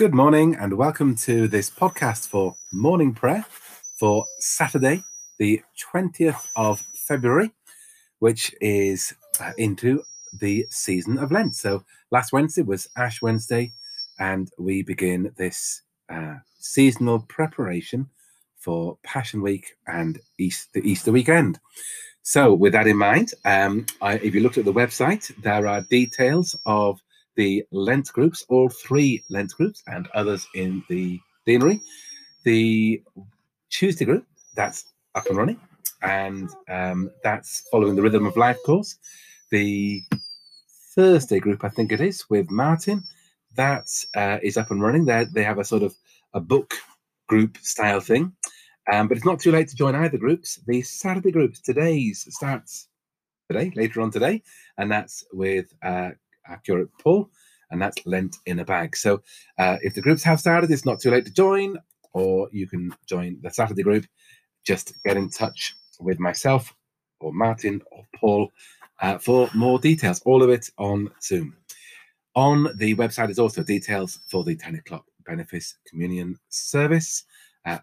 Good morning and welcome to this podcast for morning prayer for Saturday, the 20th of February, which is uh, into the season of Lent. So last Wednesday was Ash Wednesday, and we begin this uh, seasonal preparation for Passion Week and East, the Easter weekend. So, with that in mind, um, I, if you looked at the website, there are details of the Lent groups, all three Lent groups, and others in the deanery. The Tuesday group, that's up and running, and um, that's following the Rhythm of Life course. The Thursday group, I think it is, with Martin, that uh, is up and running. They they have a sort of a book group style thing, um, but it's not too late to join either groups. The Saturday groups today's starts today, later on today, and that's with uh, Accurate pull, and that's Lent in a bag. So uh, if the groups have started, it's not too late to join, or you can join the Saturday group. Just get in touch with myself or Martin or Paul uh, for more details. All of it on Zoom. On the website is also details for the 10 o'clock benefice communion service. Uh,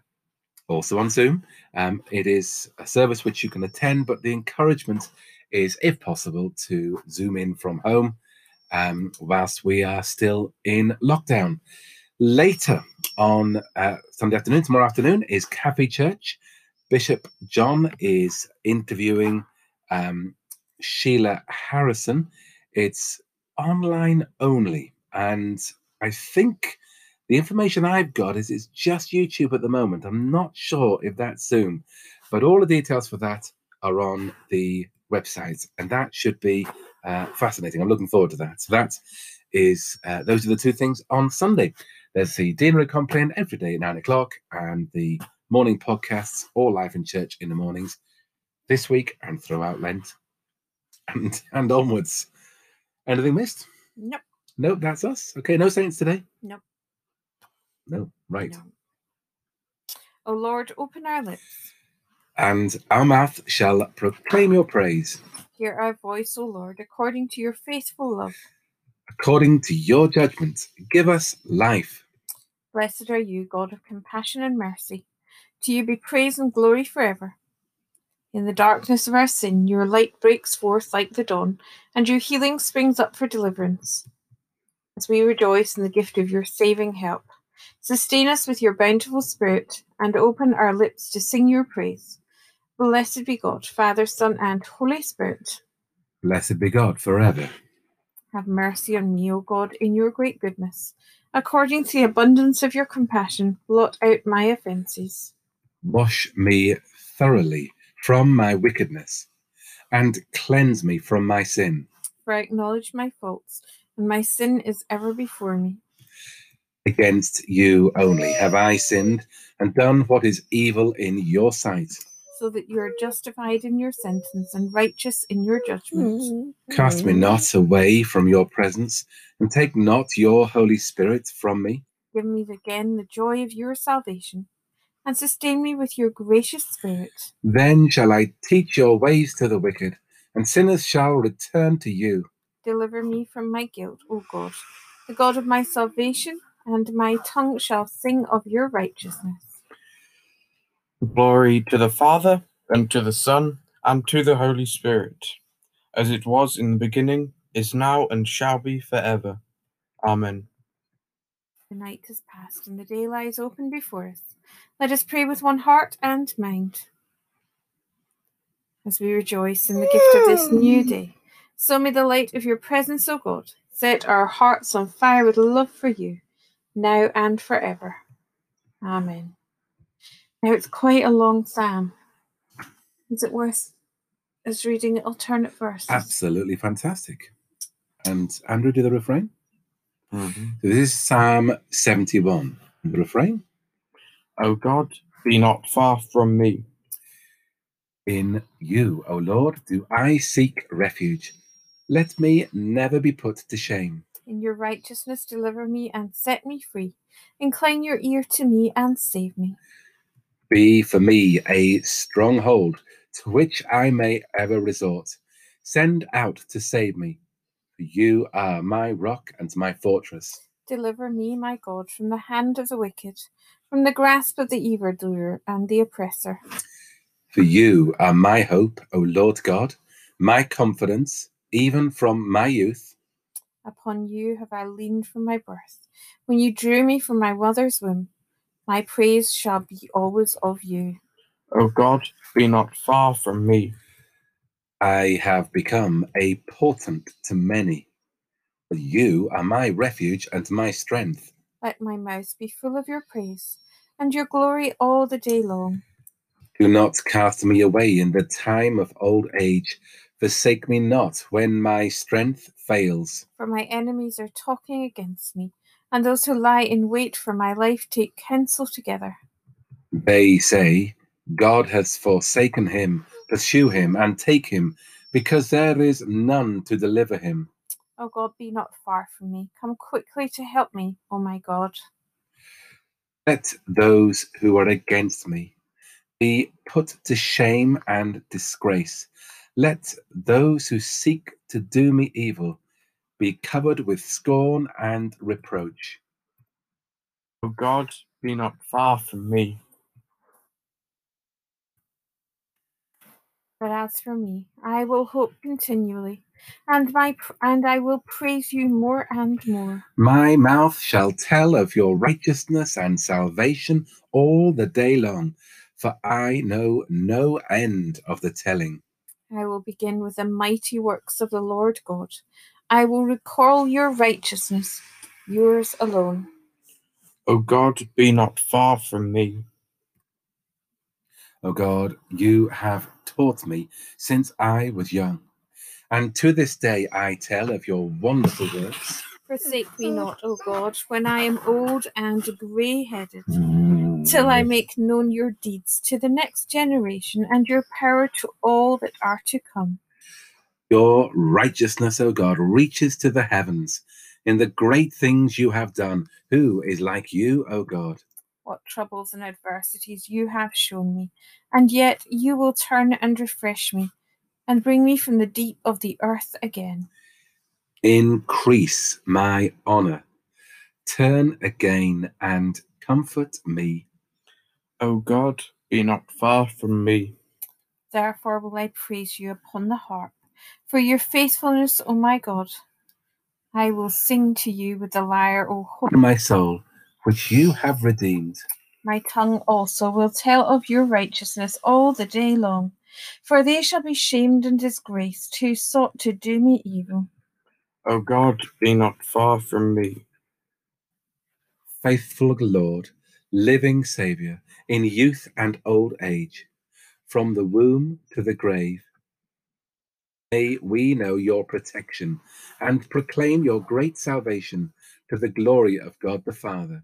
also on Zoom. Um, it is a service which you can attend, but the encouragement is, if possible, to zoom in from home um, whilst we are still in lockdown. Later on uh, Sunday afternoon, tomorrow afternoon, is Cafe Church. Bishop John is interviewing um, Sheila Harrison. It's online only. And I think the information I've got is it's just YouTube at the moment. I'm not sure if that's soon, but all the details for that are on the website. And that should be uh, fascinating. I'm looking forward to that. So that is uh, those are the two things on Sunday. There's the Deanery Compline every day at nine o'clock, and the morning podcasts, all live in church in the mornings this week and throughout Lent and and onwards. Anything missed? Nope. Nope, that's us. Okay, no saints today. Nope. No, right. No. O Lord, open our lips. And our mouth shall proclaim your praise. Hear our voice, O Lord, according to your faithful love. According to your judgment, give us life. Blessed are you, God of compassion and mercy. To you be praise and glory forever. In the darkness of our sin, your light breaks forth like the dawn, and your healing springs up for deliverance. As we rejoice in the gift of your saving help, sustain us with your bountiful Spirit, and open our lips to sing your praise. Blessed be God, Father, Son, and Holy Spirit. Blessed be God forever. Have mercy on me, O God, in your great goodness. According to the abundance of your compassion, blot out my offences. Wash me thoroughly from my wickedness and cleanse me from my sin. For I acknowledge my faults, and my sin is ever before me. Against you only have I sinned and done what is evil in your sight. So that you are justified in your sentence and righteous in your judgment. Mm-hmm. Cast me not away from your presence, and take not your Holy Spirit from me. Give me again the joy of your salvation, and sustain me with your gracious spirit. Then shall I teach your ways to the wicked, and sinners shall return to you. Deliver me from my guilt, O God, the God of my salvation, and my tongue shall sing of your righteousness. Glory to the Father, and to the Son, and to the Holy Spirit, as it was in the beginning, is now, and shall be forever. Amen. The night has passed, and the day lies open before us. Let us pray with one heart and mind. As we rejoice in the gift of this new hmm. day, so may the light of your presence, O God, set our hearts on fire with love for you, now and forever. Amen. Now it's quite a long psalm. Is it worth us reading alternate verses? Absolutely fantastic. And Andrew, do the refrain. Mhm. So this is Psalm 71. The refrain O God, be not far from me. In you, O Lord, do I seek refuge. Let me never be put to shame. In your righteousness, deliver me and set me free. Incline your ear to me and save me. Be for me a stronghold to which I may ever resort. Send out to save me. For you are my rock and my fortress. Deliver me, my God, from the hand of the wicked, from the grasp of the evildoer and the oppressor. For you are my hope, O Lord God, my confidence, even from my youth. Upon you have I leaned from my birth. When you drew me from my mother's womb, my praise shall be always of you. O God, be not far from me. I have become a portent to many. But you are my refuge and my strength. Let my mouth be full of your praise, and your glory all the day long. Do not cast me away in the time of old age. Forsake me not when my strength fails. For my enemies are talking against me, and those who lie in wait for my life take counsel together. They say, God has forsaken him. Pursue him and take him, because there is none to deliver him. O God, be not far from me. Come quickly to help me, O my God. Let those who are against me be put to shame and disgrace. Let those who seek to do me evil be covered with scorn and reproach. O God, be not far from me. But as for me, I will hope continually, and my pr- and I will praise you more and more. My mouth shall tell of your righteousness and salvation all the day long, for I know no end of the telling. I will begin with the mighty works of the Lord God. I will recall your righteousness, yours alone. O God, be not far from me. O God, you have taught me since I was young, and to this day I tell of your wonderful works. Forsake me not, O God, when I am old and grey headed, till I mm. make known your deeds to the next generation and your power to all that are to come. Your righteousness, O God, reaches to the heavens. In the great things you have done, who is like you, O God? What troubles and adversities you have shown me, and yet you will turn and refresh me, and bring me from the deep of the earth again. Increase my honor. Turn again and comfort me. O God, be not far from me. Therefore will I praise you upon the harp, for your faithfulness, O my God. I will sing to you with the lyre, O hope. My soul, which you have redeemed. My tongue also will tell of your righteousness all the day long, for they shall be shamed and disgraced who sought to do me evil. O God, be not far from me. Faithful Lord, living Saviour, in youth and old age, from the womb to the grave. May we know your protection and proclaim your great salvation to the glory of God the Father.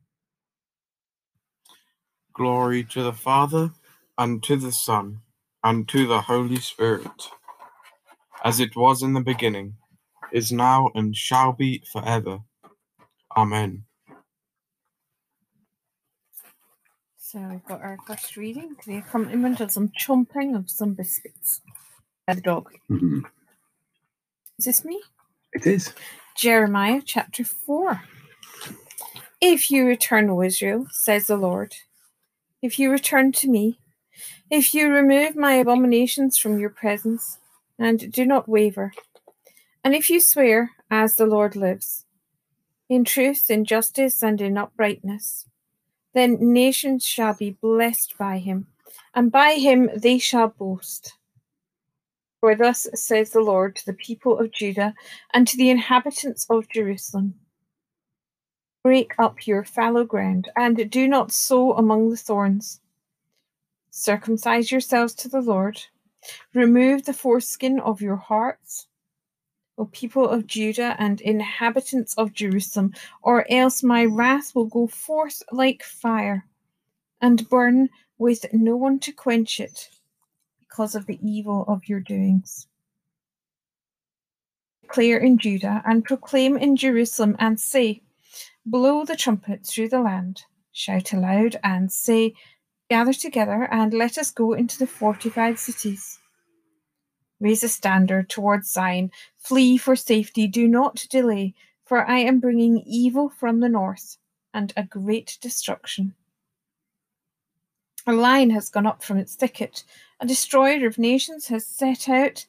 Glory to the Father, and to the Son, and to the Holy Spirit, as it was in the beginning, is now, and shall be forever. Amen. So we've got our first reading to the accompaniment of some chomping of some biscuits. The dog. Mhm. Is this me? It is. Jeremiah chapter 4. If you return, O Israel, says the Lord, if you return to me, if you remove my abominations from your presence, and do not waver, and if you swear, as the Lord lives, in truth, in justice, and in uprightness, then nations shall be blessed by him, and by him they shall boast. For thus says the Lord to the people of Judah and to the inhabitants of Jerusalem Break up your fallow ground, and do not sow among the thorns. Circumcise yourselves to the Lord. Remove the foreskin of your hearts, O people of Judah and inhabitants of Jerusalem, or else my wrath will go forth like fire and burn with no one to quench it because of the evil of your doings. Declare in Judah and proclaim in Jerusalem and say, Blow the trumpet through the land, shout aloud and say, Gather together and let us go into the fortified cities. Raise a standard towards Zion, flee for safety, do not delay, For I am bringing evil from the north and a great destruction. A lion has gone up from its thicket, a destroyer of nations has set out.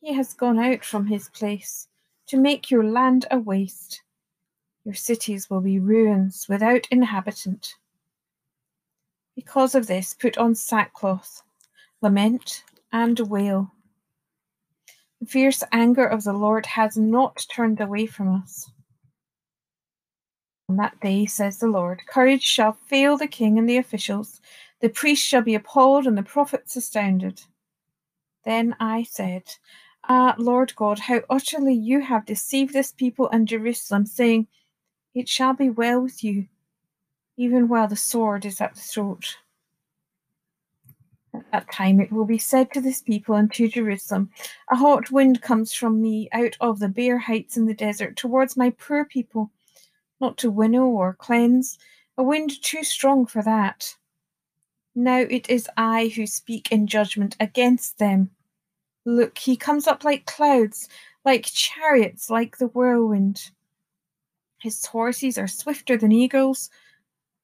He has gone out from his place to make your land a waste. Your cities will be ruins without inhabitant. Because of this, put on sackcloth, lament, and wail. The fierce anger of the Lord has not turned away from us. On that day, says the Lord, courage shall fail the king and the officials, the priests shall be appalled, and the prophets astounded. Then I said, Ah, Lord God, how utterly you have deceived this people and Jerusalem, saying, It shall be well with you, even while the sword is at the throat. At that time it will be said to this people and to Jerusalem, A hot wind comes from me out of the bare heights in the desert towards my poor people, not to winnow or cleanse, a wind too strong for that. Now it is I who speak in judgment against them. Look, he comes up like clouds, like chariots, like the whirlwind. His horses are swifter than eagles.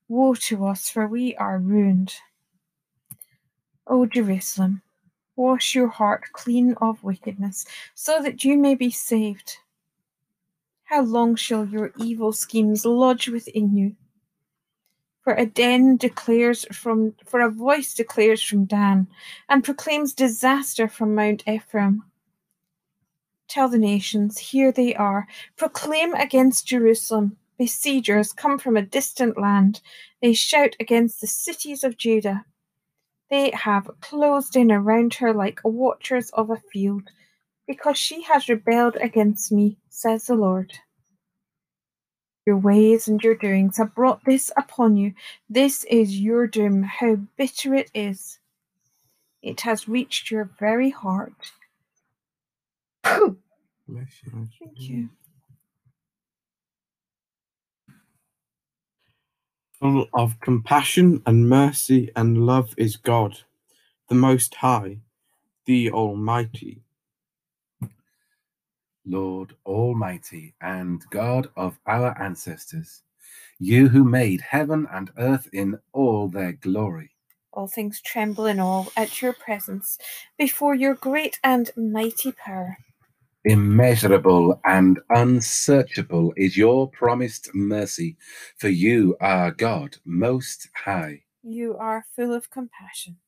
Woe to us, for we are ruined. O Jerusalem, wash your heart clean of wickedness, so that you may be saved. How long shall your evil schemes lodge within you? For a den declares from for a voice declares from Dan, and proclaims disaster from Mount Ephraim. Tell the nations, here they are. Proclaim against Jerusalem. Besiegers come from a distant land. They shout against the cities of Judah. They have closed in around her like watchers of a field, because she has rebelled against me, says the Lord. Your ways and your doings have brought this upon you. This is your doom. How bitter it is. It has reached your very heart. Bless you. Thank you. Full of compassion and mercy and love is God, the Most High, the Almighty. Lord Almighty and God of our ancestors, you who made heaven and earth in all their glory. All things tremble in awe at your presence, before your great and mighty power. Immeasurable and unsearchable is your promised mercy, for you are God most high. You are full of compassion,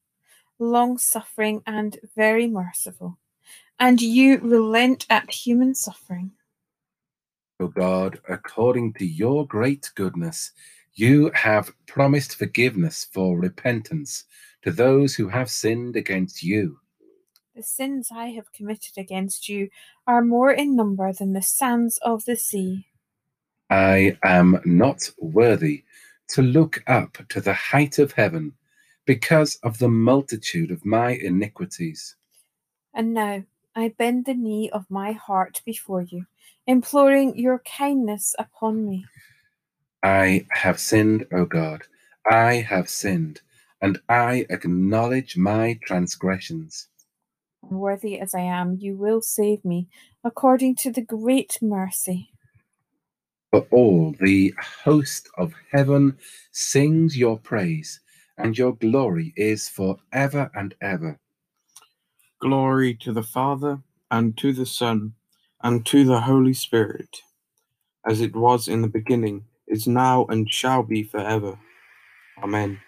long suffering, and very merciful, and you relent at human suffering. O God, according to your great goodness, you have promised forgiveness for repentance to those who have sinned against you. The sins I have committed against you are more in number than the sands of the sea. I am not worthy to look up to the height of heaven because of the multitude of my iniquities. And now I bend the knee of my heart before you, imploring your kindness upon me. I have sinned, O God, I have sinned, and I acknowledge my transgressions. Unworthy as I am, you will save me according to the great mercy. For all the host of heaven sings your praise, and your glory is for ever and ever. Glory to the Father, and to the Son, and to the Holy Spirit, as it was in the beginning, is now, and shall be forever. Amen.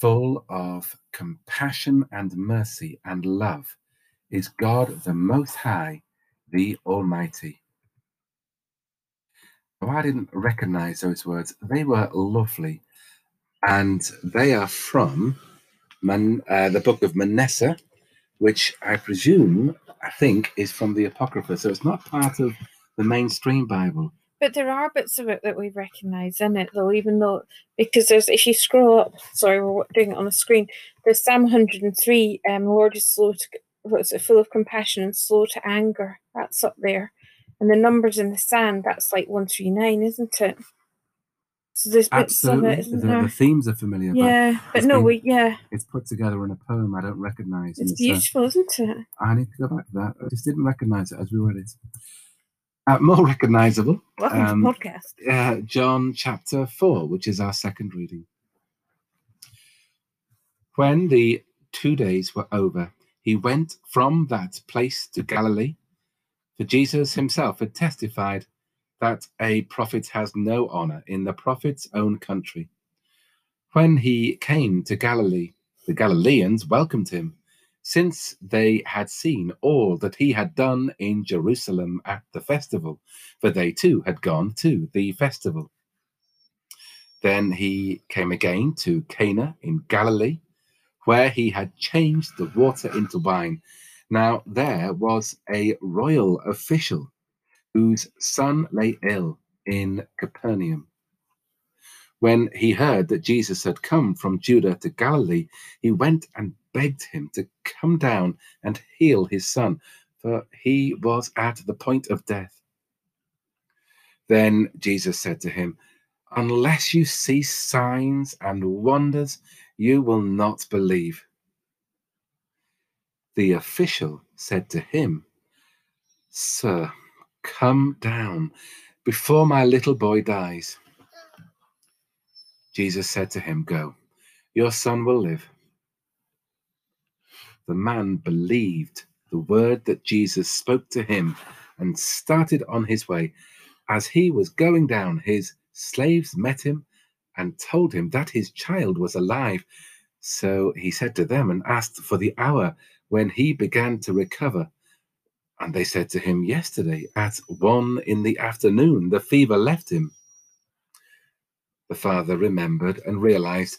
Full of compassion and mercy and love is God the Most High, the Almighty. Oh, I didn't recognize those words. They were lovely. And they are from Man, uh, the book of Manasseh, which I presume, I think, is from the Apocrypha. So it's not part of the mainstream Bible. But there are bits of it that we recognise in it, though, even though, because there's, if you scroll up, sorry, we're doing it on the screen, there's Psalm 103, um, Lord is slow to, what's it, full of compassion and slow to anger. That's up there. And the numbers in the sand, that's like 139, isn't it? So there's bits Absolutely. of it, isn't the, there? the themes are familiar, Yeah, but it's no, been- we, yeah, it's put together in a poem I don't recognize. and it's uh, beautiful, isn't it? I need to go back to that. I just didn't recognize it as we read it. Uh, more recognizable, Welcome Um, to the podcast. uh, John chapter 4, which is our second reading. When the two days were over, he went from that place to Galilee. For Jesus himself had testified that a prophet has no honor in the prophet's own country. When he came to Galilee, the Galileans welcomed him, since they had seen all that he had done in Jerusalem at the festival, for they too had gone to the festival. Then he came again to Cana in Galilee, where he had changed the water into wine. Now there was a royal official whose son lay ill in Capernaum. When he heard that Jesus had come from Judah to Galilee, he went and begged him to come down and heal his son, for he was at the point of death. Then Jesus said to him, Unless you see signs and wonders, you will not believe. The official said to him, Sir, come down before my little boy dies. Jesus said to him, Go, your son will live. The man believed the word that Jesus spoke to him and started on his way. As he was going down, his slaves met him and told him that his child was alive. So he said to them and asked for the hour when he began to recover. And they said to him, Yesterday at one in the afternoon, the fever left him. The father remembered and realized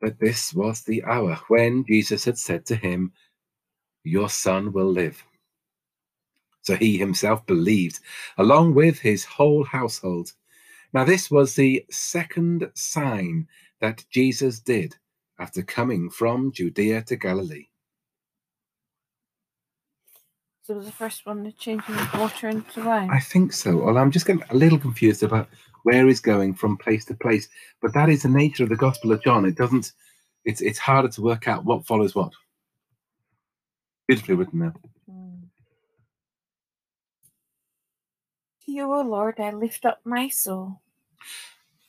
that this was the hour when Jesus had said to him, Your son will live. So he himself believed, along with his whole household. Now, this was the second sign that Jesus did after coming from Judea to Galilee. So was the first one the changing water into wine. I think so. Well, I'm just getting a little confused about where he's going from place to place, but that is the nature of the Gospel of John. It doesn't. It's it's harder to work out what follows what. Beautifully written there. Mm. To you, O Lord, I lift up my soul.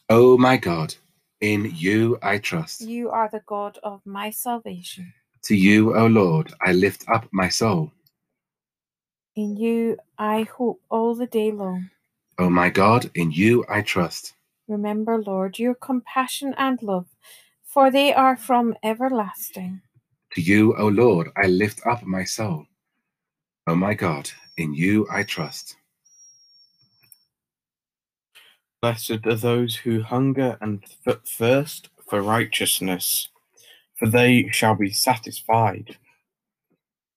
Oh my God, in you I trust. You are the God of my salvation. To you, O Lord, I lift up my soul. In you I hope all the day long. Oh my God, in you I trust. Remember, Lord, your compassion and love, for they are from everlasting. To you, O Lord, I lift up my soul. Oh my God, in you I trust. Blessed are those who hunger and thirst for righteousness, for they shall be satisfied.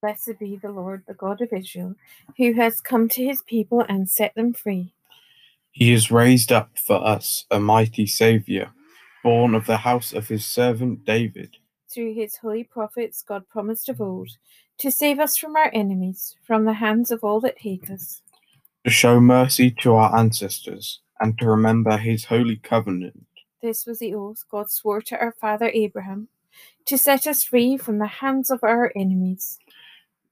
Blessed be the Lord, the God of Israel, who has come to his people and set them free. He has raised up for us a mighty Saviour, born of the house of his servant David. Through his holy prophets, God promised of old to save us from our enemies, from the hands of all that hate us. to show mercy to our ancestors, and to remember his holy covenant, This was the oath God swore to our father Abraham to set us free from the hands of our enemies.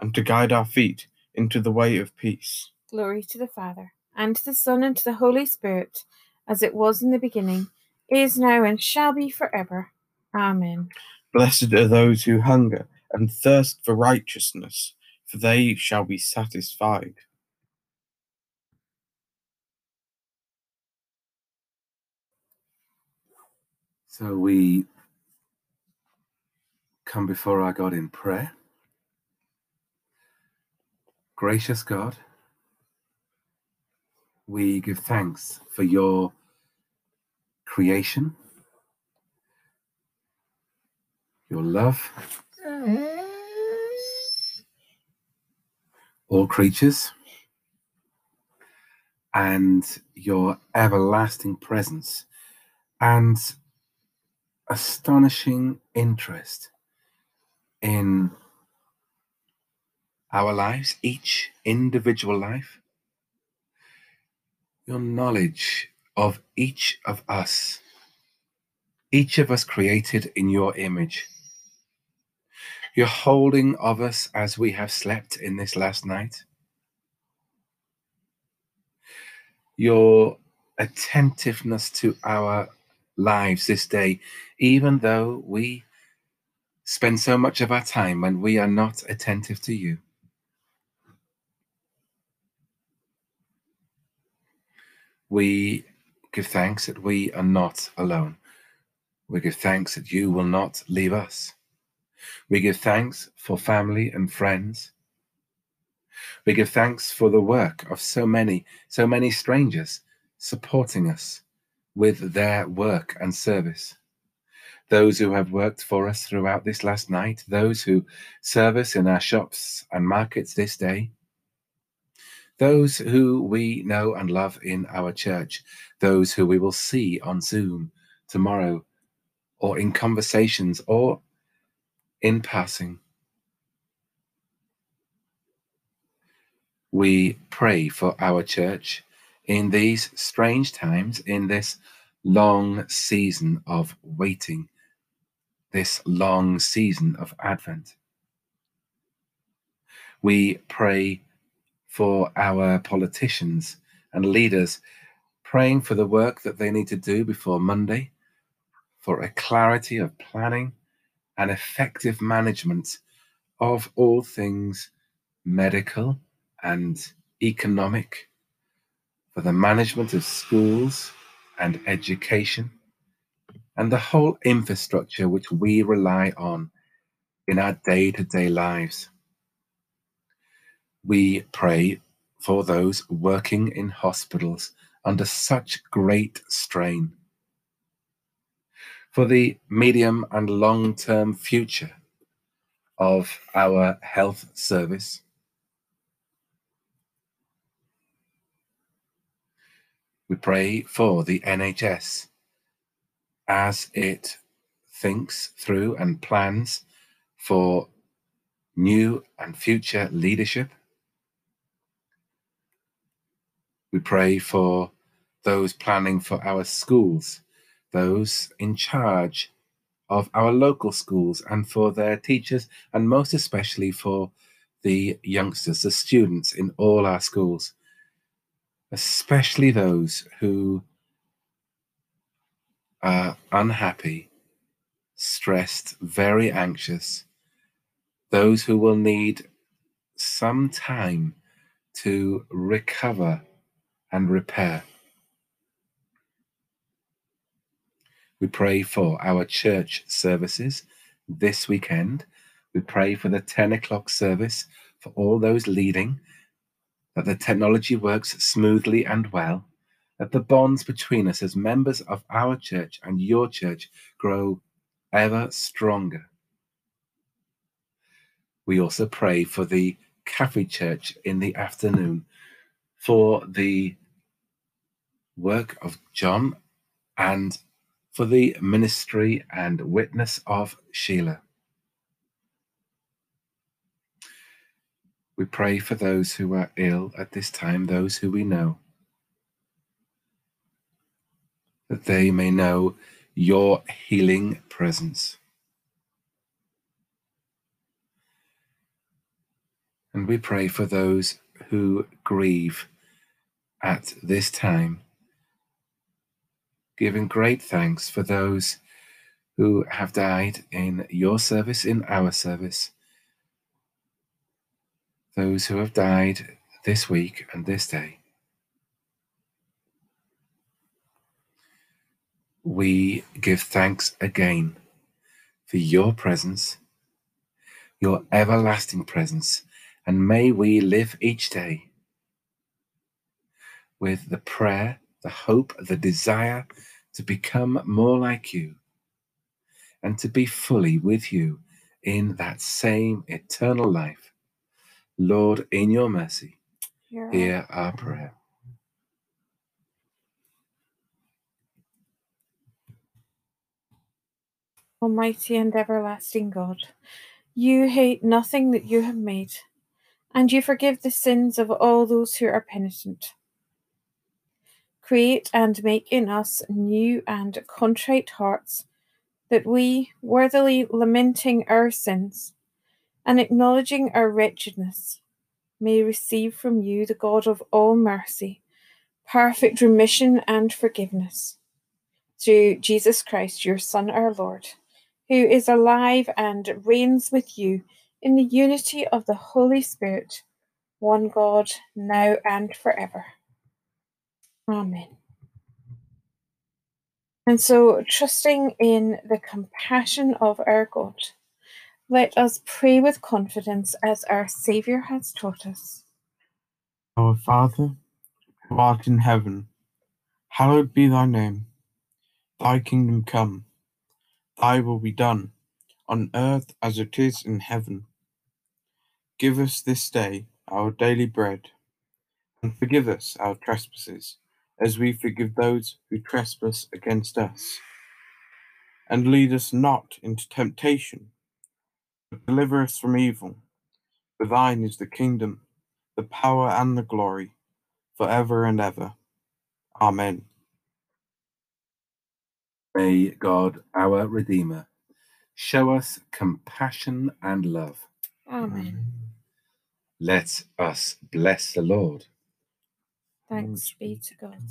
and to guide our feet into the way of peace. Glory to the Father, and to the Son, and to the Holy Spirit, as it was in the beginning, is now, and shall be forever. Amen. Blessed are those who hunger and thirst for righteousness, for they shall be satisfied. So we come before our God in prayer. Gracious God, we give thanks for your creation, your love, all creatures. and your everlasting presence and astonishing interest in our lives, each individual life, your knowledge of each of us, each of us created in your image, your holding of us as we have slept in this last night, your attentiveness to our lives this day, even though we spend so much of our time when we are not attentive to you. We give thanks that we are not alone. We give thanks that you will not leave us. We give thanks for family and friends. We give thanks for the work of so many, so many strangers supporting us with their work and service. Those who have worked for us throughout this last night, those who serve us in our shops and markets this day, those who we know and love in our church, those who we will see on Zoom tomorrow, or in conversations, or in passing. We pray for our church in these strange times, in this long season of waiting, this long season of Advent. We pray for our politicians and leaders, praying for the work that they need to do before Monday, for a clarity of planning and effective management of all things medical and economic, for the management of schools and education, and the whole infrastructure which we rely on in our day to day lives. We pray for those working in hospitals under such great strain, for the medium and long term future of our health service We pray for the NHS as it thinks through and plans for new and future leadership. We pray for those planning for our schools, those in charge of our local schools, and for their teachers, and most especially for the youngsters, the students in all our schools especially those who are unhappy, stressed, very anxious, those who will need some time to recover and repair. We pray for our church services this weekend. We pray for the 10 o'clock service for all those leading that the technology works smoothly and well, that the bonds between us as members of our church and your church grow ever stronger. We also pray for the Cafe Church in the afternoon, for the work of John, and for the ministry and witness of Sheila. We pray for those who are ill at this time, those who we know, that they may know your healing presence. And we pray for those who grieve at this time, giving great thanks for those who have died in your service, in our service those who have died this week and this day. We give thanks again for your presence, your everlasting presence, and may we live each day with the prayer, the hope, the desire to become more like you and to be fully with you in that same eternal life. Lord, in your mercy, hear, hear our prayer. Almighty and everlasting God, you hate nothing that you have made, and you forgive the sins of all those who are penitent. Create and make in us new and contrite hearts, that we, worthily lamenting our sins and acknowledging our wretchedness, may receive from you, the God of all mercy, perfect remission and forgiveness. Through Jesus Christ, your Son, our Lord, who is alive and reigns with you in the unity of the Holy Spirit, one God, now and forever. Amen. And so, trusting in the compassion of our God, let us pray with confidence as our Saviour has taught us. Our Father, who art in heaven, hallowed be thy name. Thy kingdom come, thy will be done, on earth as it is in heaven. Give us this day our daily bread, and forgive us our trespasses, as we forgive those who trespass against us. And lead us not into temptation, but deliver us from evil. For thine is the kingdom, the power, and the glory, for ever and ever. Amen. May God, our Redeemer, show us compassion and love. Amen. Let us bless the Lord. Thanks be to God.